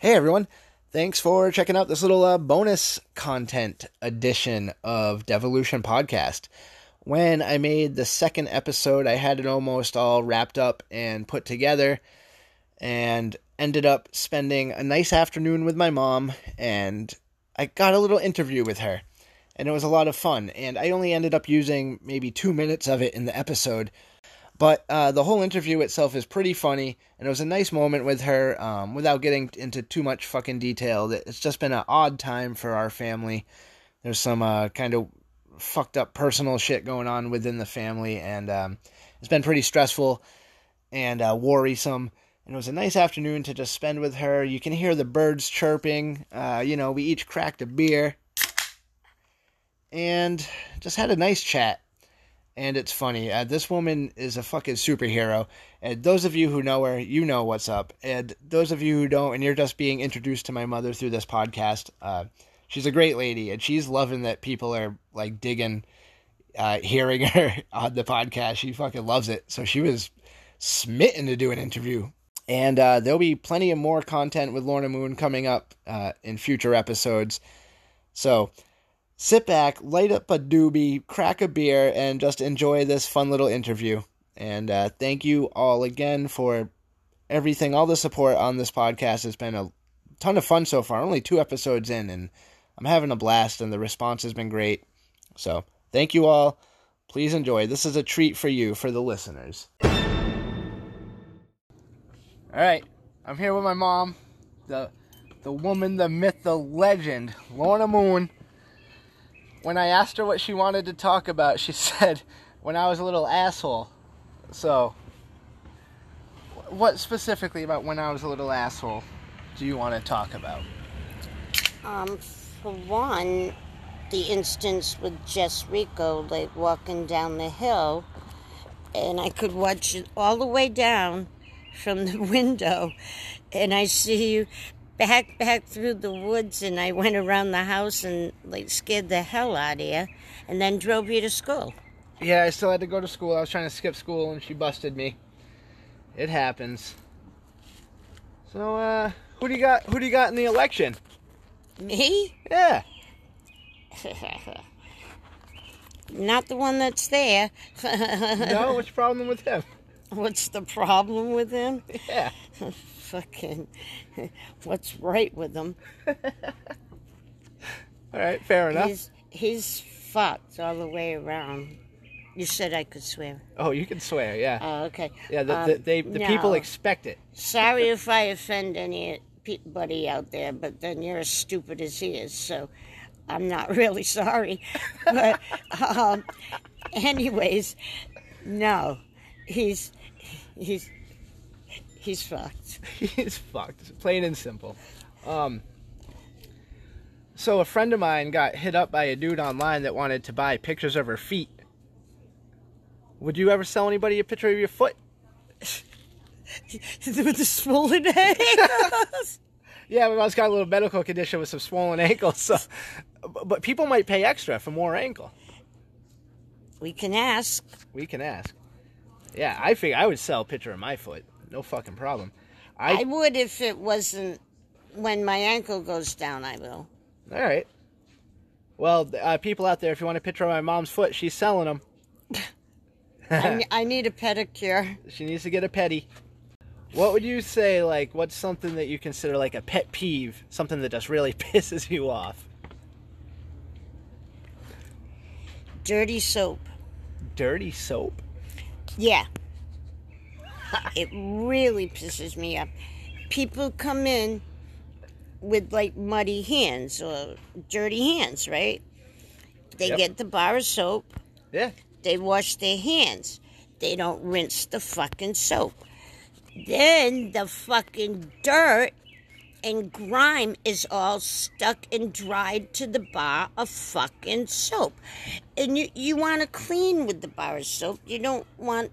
Hey everyone, thanks for checking out this little uh, bonus content edition of Devolution Podcast. When I made the second episode, I had it almost all wrapped up and put together, and ended up spending a nice afternoon with my mom, and I got a little interview with her, and it was a lot of fun. And I only ended up using maybe two minutes of it in the episode but uh, the whole interview itself is pretty funny, and it was a nice moment with her. Um, without getting into too much fucking detail, it's just been an odd time for our family. There's some uh, kind of fucked up personal shit going on within the family, and um, it's been pretty stressful and uh, worrisome. And it was a nice afternoon to just spend with her. You can hear the birds chirping. Uh, you know, we each cracked a beer and just had a nice chat and it's funny. Uh, this woman is a fucking superhero. And those of you who know her, you know what's up. And those of you who don't, and you're just being introduced to my mother through this podcast, uh, she's a great lady, and she's loving that people are like digging, uh, hearing her on the podcast. She fucking loves it. So she was smitten to do an interview. And uh, there'll be plenty of more content with Lorna Moone coming up uh, in future episodes. So sit back, light up a doobie, crack a beer, and just enjoy this fun little interview. And uh, thank you all again for everything, all the support on this podcast. It's been a ton of fun so far. Only two episodes in, and I'm having a blast, and the response has been great. So thank you all. Please enjoy. This is a treat for you, for the listeners. All right, I'm here with my mom, the the woman, the myth, the legend, Lorna Moone when I asked her what she wanted to talk about, she said, when I was a little asshole. So, what specifically about when I was a little asshole do you want to talk about? Um, for one, the instance with Jess Rico, like walking down the hill, and I could watch it all the way down from the window, and I see you back back through the woods and I went around the house and like scared the hell out of you and then drove you to school. Yeah, I still had to go to school. I was trying to skip school and she busted me. It happens. So uh who do you got who do you got in the election? Me? Yeah. Not the one that's there. no, what's the problem with him? What's the problem with him? Yeah fucking what's right with him. all right, fair enough. He's, he's fucked all the way around. You said I could swear. Oh, you can swear, yeah. Oh, okay. Yeah, the, um, the, they, the no. people expect it. Sorry if I offend anybody out there, but then you're as stupid as he is, so I'm not really sorry. but, um, anyways, no, he's he's He's fucked. He's fucked. Plain and simple. Um, so a friend of mine got hit up by a dude online that wanted to buy pictures of her feet. Would you ever sell anybody a picture of your foot? with the swollen ankles. yeah, my mom's got a little medical condition with some swollen ankles. So, but people might pay extra for more ankle. We can ask. We can ask. Yeah, I think I would sell a picture of my foot no fucking problem. I, I would if it wasn't when my ankle goes down. I will. All right. Well, uh, people out there, if you want a picture of my mom's foot, she's selling them. I, I need a pedicure. She needs to get a petty. What would you say, like, what's something that you consider like a pet peeve? Something that just really pisses you off? Dirty soap. Dirty soap? Yeah it really pisses me off. People come in with like muddy hands or dirty hands, right? They yep. get the bar of soap. Yeah. They wash their hands. They don't rinse the fucking soap. Then the fucking dirt and grime is all stuck and dried to the bar of fucking soap. And you, you want to clean with the bar of soap. You don't want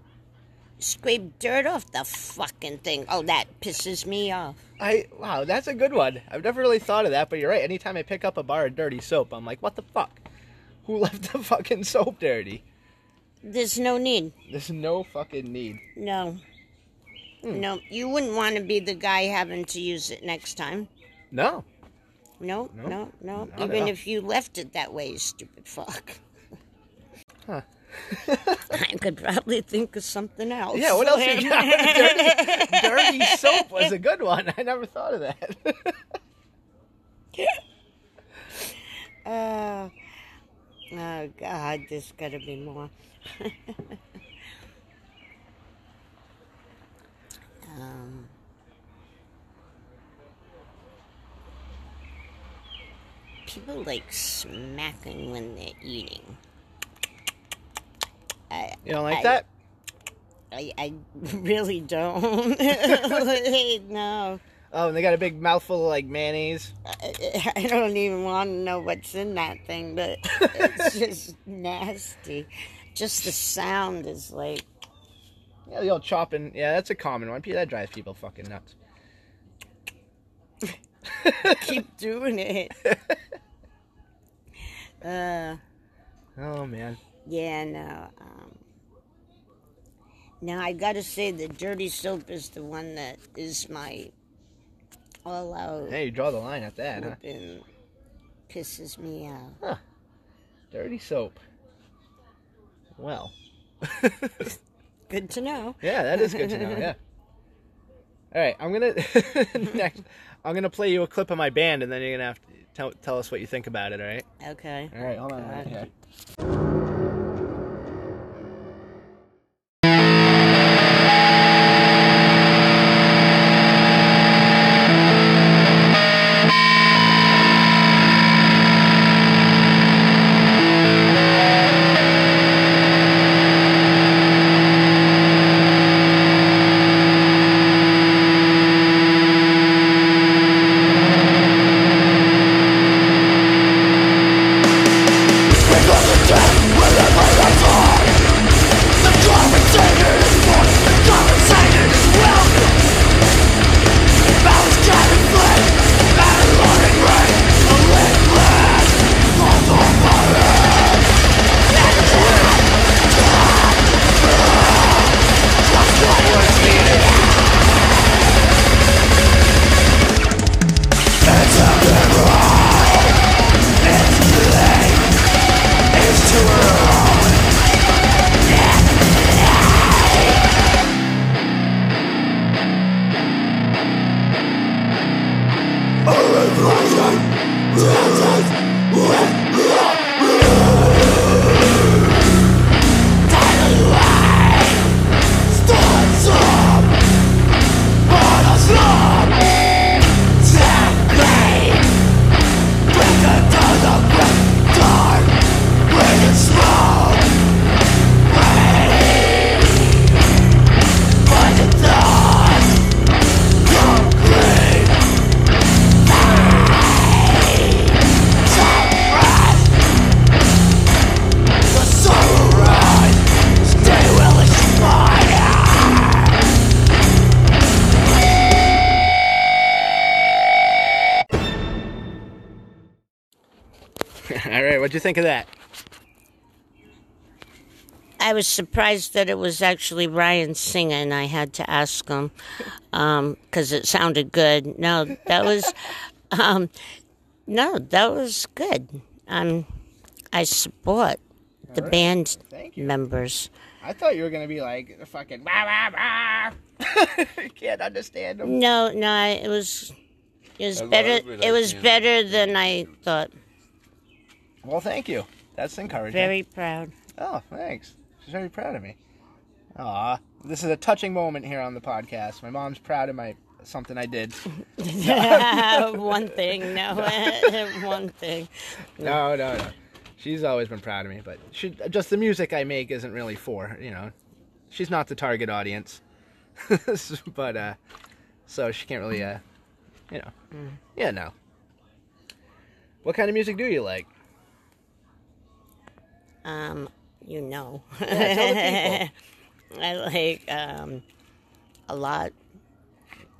scrape dirt off the fucking thing. Oh, that pisses me off. I wow, that's a good one. I've never really thought of that, but you're right. Anytime I pick up a bar of dirty soap, I'm like, what the fuck? Who left the fucking soap dirty? There's no need. There's no fucking need. No. Hmm. No, you wouldn't want to be the guy having to use it next time. No. No, No, no, no. Even if you left it that way, you stupid fuck. Huh. I could probably think of something else. Yeah, what else you got? dirty, dirty soap was a good one. I never thought of that. Uh, oh God, there's got to be more. Um, people like smacking when they're eating. I, You don't like I- that? I, I really don't. no. Oh, and they got a big mouthful of like mayonnaise. I I don't even want to know what's in that thing, but it's just nasty. Just the sound is like, Yeah, the old chopping. Yeah, that's a common one. That drives people fucking nuts. keep doing it. Uh, Oh man. yeah, no. Um, now I gotta say, the dirty soap is the one that is my all out. Hey, you draw the line at that, huh? pisses me out. Dirty soap. Well. Good to know. Yeah, that is good to know. Yeah. All right, I'm gonna next. I'm gonna play you a clip of my band, and then you're gonna have to tell, tell us what you think about it. All right. Okay. All right. Hold on. God. Okay. All right. What'd you think of that? I was surprised that it was actually Ryan singing. I had to ask him because it sounded good. No, that was um, no, that was good. Um, I support the band members. I thought you were gonna be like fucking wah wah wah. you can't understand them. No, no, it was it was I better. it, It was can't better than I thought. Well, thank you. That's encouraging. Very proud. Oh, thanks. She's very proud of me. Aw, this is a touching moment here on the podcast. My mom's proud of my something I did. one thing, no, one thing. No, no, no. She's always been proud of me, but she, just the music I make isn't really for you know. She's not the target audience, but uh, so she can't really, uh, you know. Yeah, no. What kind of music do you like? Um, you know. Yeah, tell the. I like um a lot.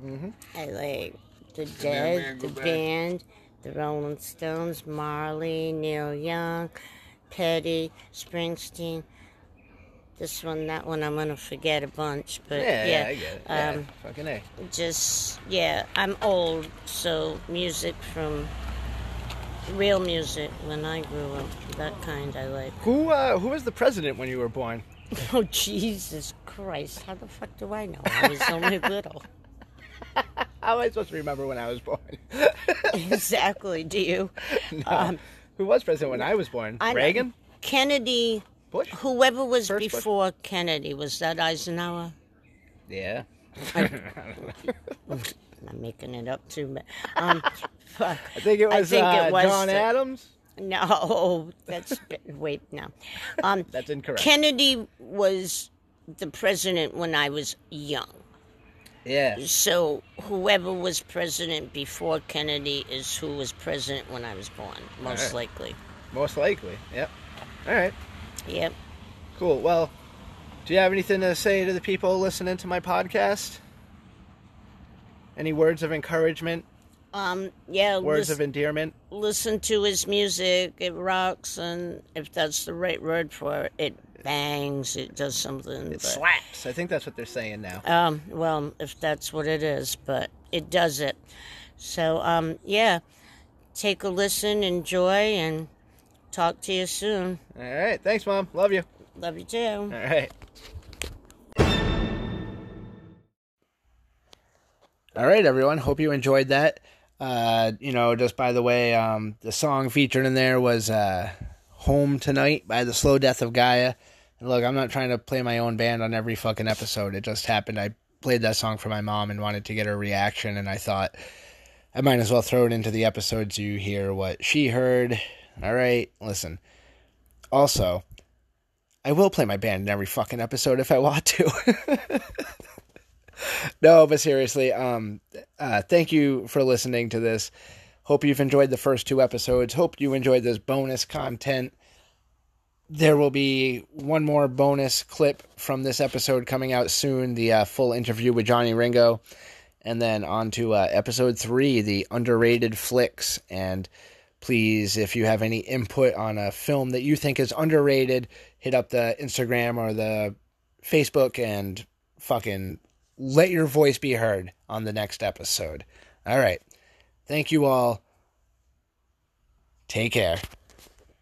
Mhm. I like the Dead, the back. band, the Rolling Stones, Marley, Neil Young, Petty, Springsteen, this one, that one, I'm gonna forget a bunch. But Yeah, yeah, yeah, I get it. Yeah, um, fucking A. just yeah, I'm old, so music from real music when I grew up, that kind I like. Who uh, who was the president when you were born? Oh Jesus Christ! How the fuck do I know? I was only little. How am I supposed to remember when I was born? exactly. Do you? Um, who was president when I was born? I Reagan? Kennedy. Bush? Whoever was First Bush? before Kennedy was that Eisenhower? Yeah. I'm making it up too. But, um, fuck. I think it was, think uh, it was John Adams. No, that's wait no. Um, That's incorrect. Kennedy was the president when I was young. yeah. So whoever was president before Kennedy is who was president when I was born, most Alright. likely. Most likely. Yep. All right. Yep. Cool. Well, do you have anything to say to the people listening to my podcast? Any words of encouragement? Um. Yeah. Words lis- of endearment? listen to his music. It rocks, and if that's the right word for it, it bangs. It does something. It but- slaps. I think that's what they're saying now. Um, well, if that's what it is, but it does it. So, um, yeah, take a listen, enjoy, and talk to you soon. All right. Thanks, Mom. Love you. Love you too. All right. All right, everyone. Hope you enjoyed that. Uh, you know, just by the way, um, the song featured in there was uh, "Home Tonight" by the Slow Death of Gaia. And look, I'm not trying to play my own band on every fucking episode. It just happened. I played that song for my mom and wanted to get her reaction, and I thought I might as well throw it into the episode so you hear what she heard. All right, listen. Also, I will play my band in every fucking episode if I want to. no, but seriously, um, uh, thank you for listening to this. Hope you've enjoyed the first two episodes. Hope you enjoyed this bonus content. There will be one more bonus clip from this episode coming out soon the uh, full interview with Johnny Ringo. And then on to uh, episode three, the underrated flicks. And please, if you have any input on a film that you think is underrated, hit up the Instagram or the Facebook and fucking let your voice be heard on the next episode. All right. Thank you all. Take care.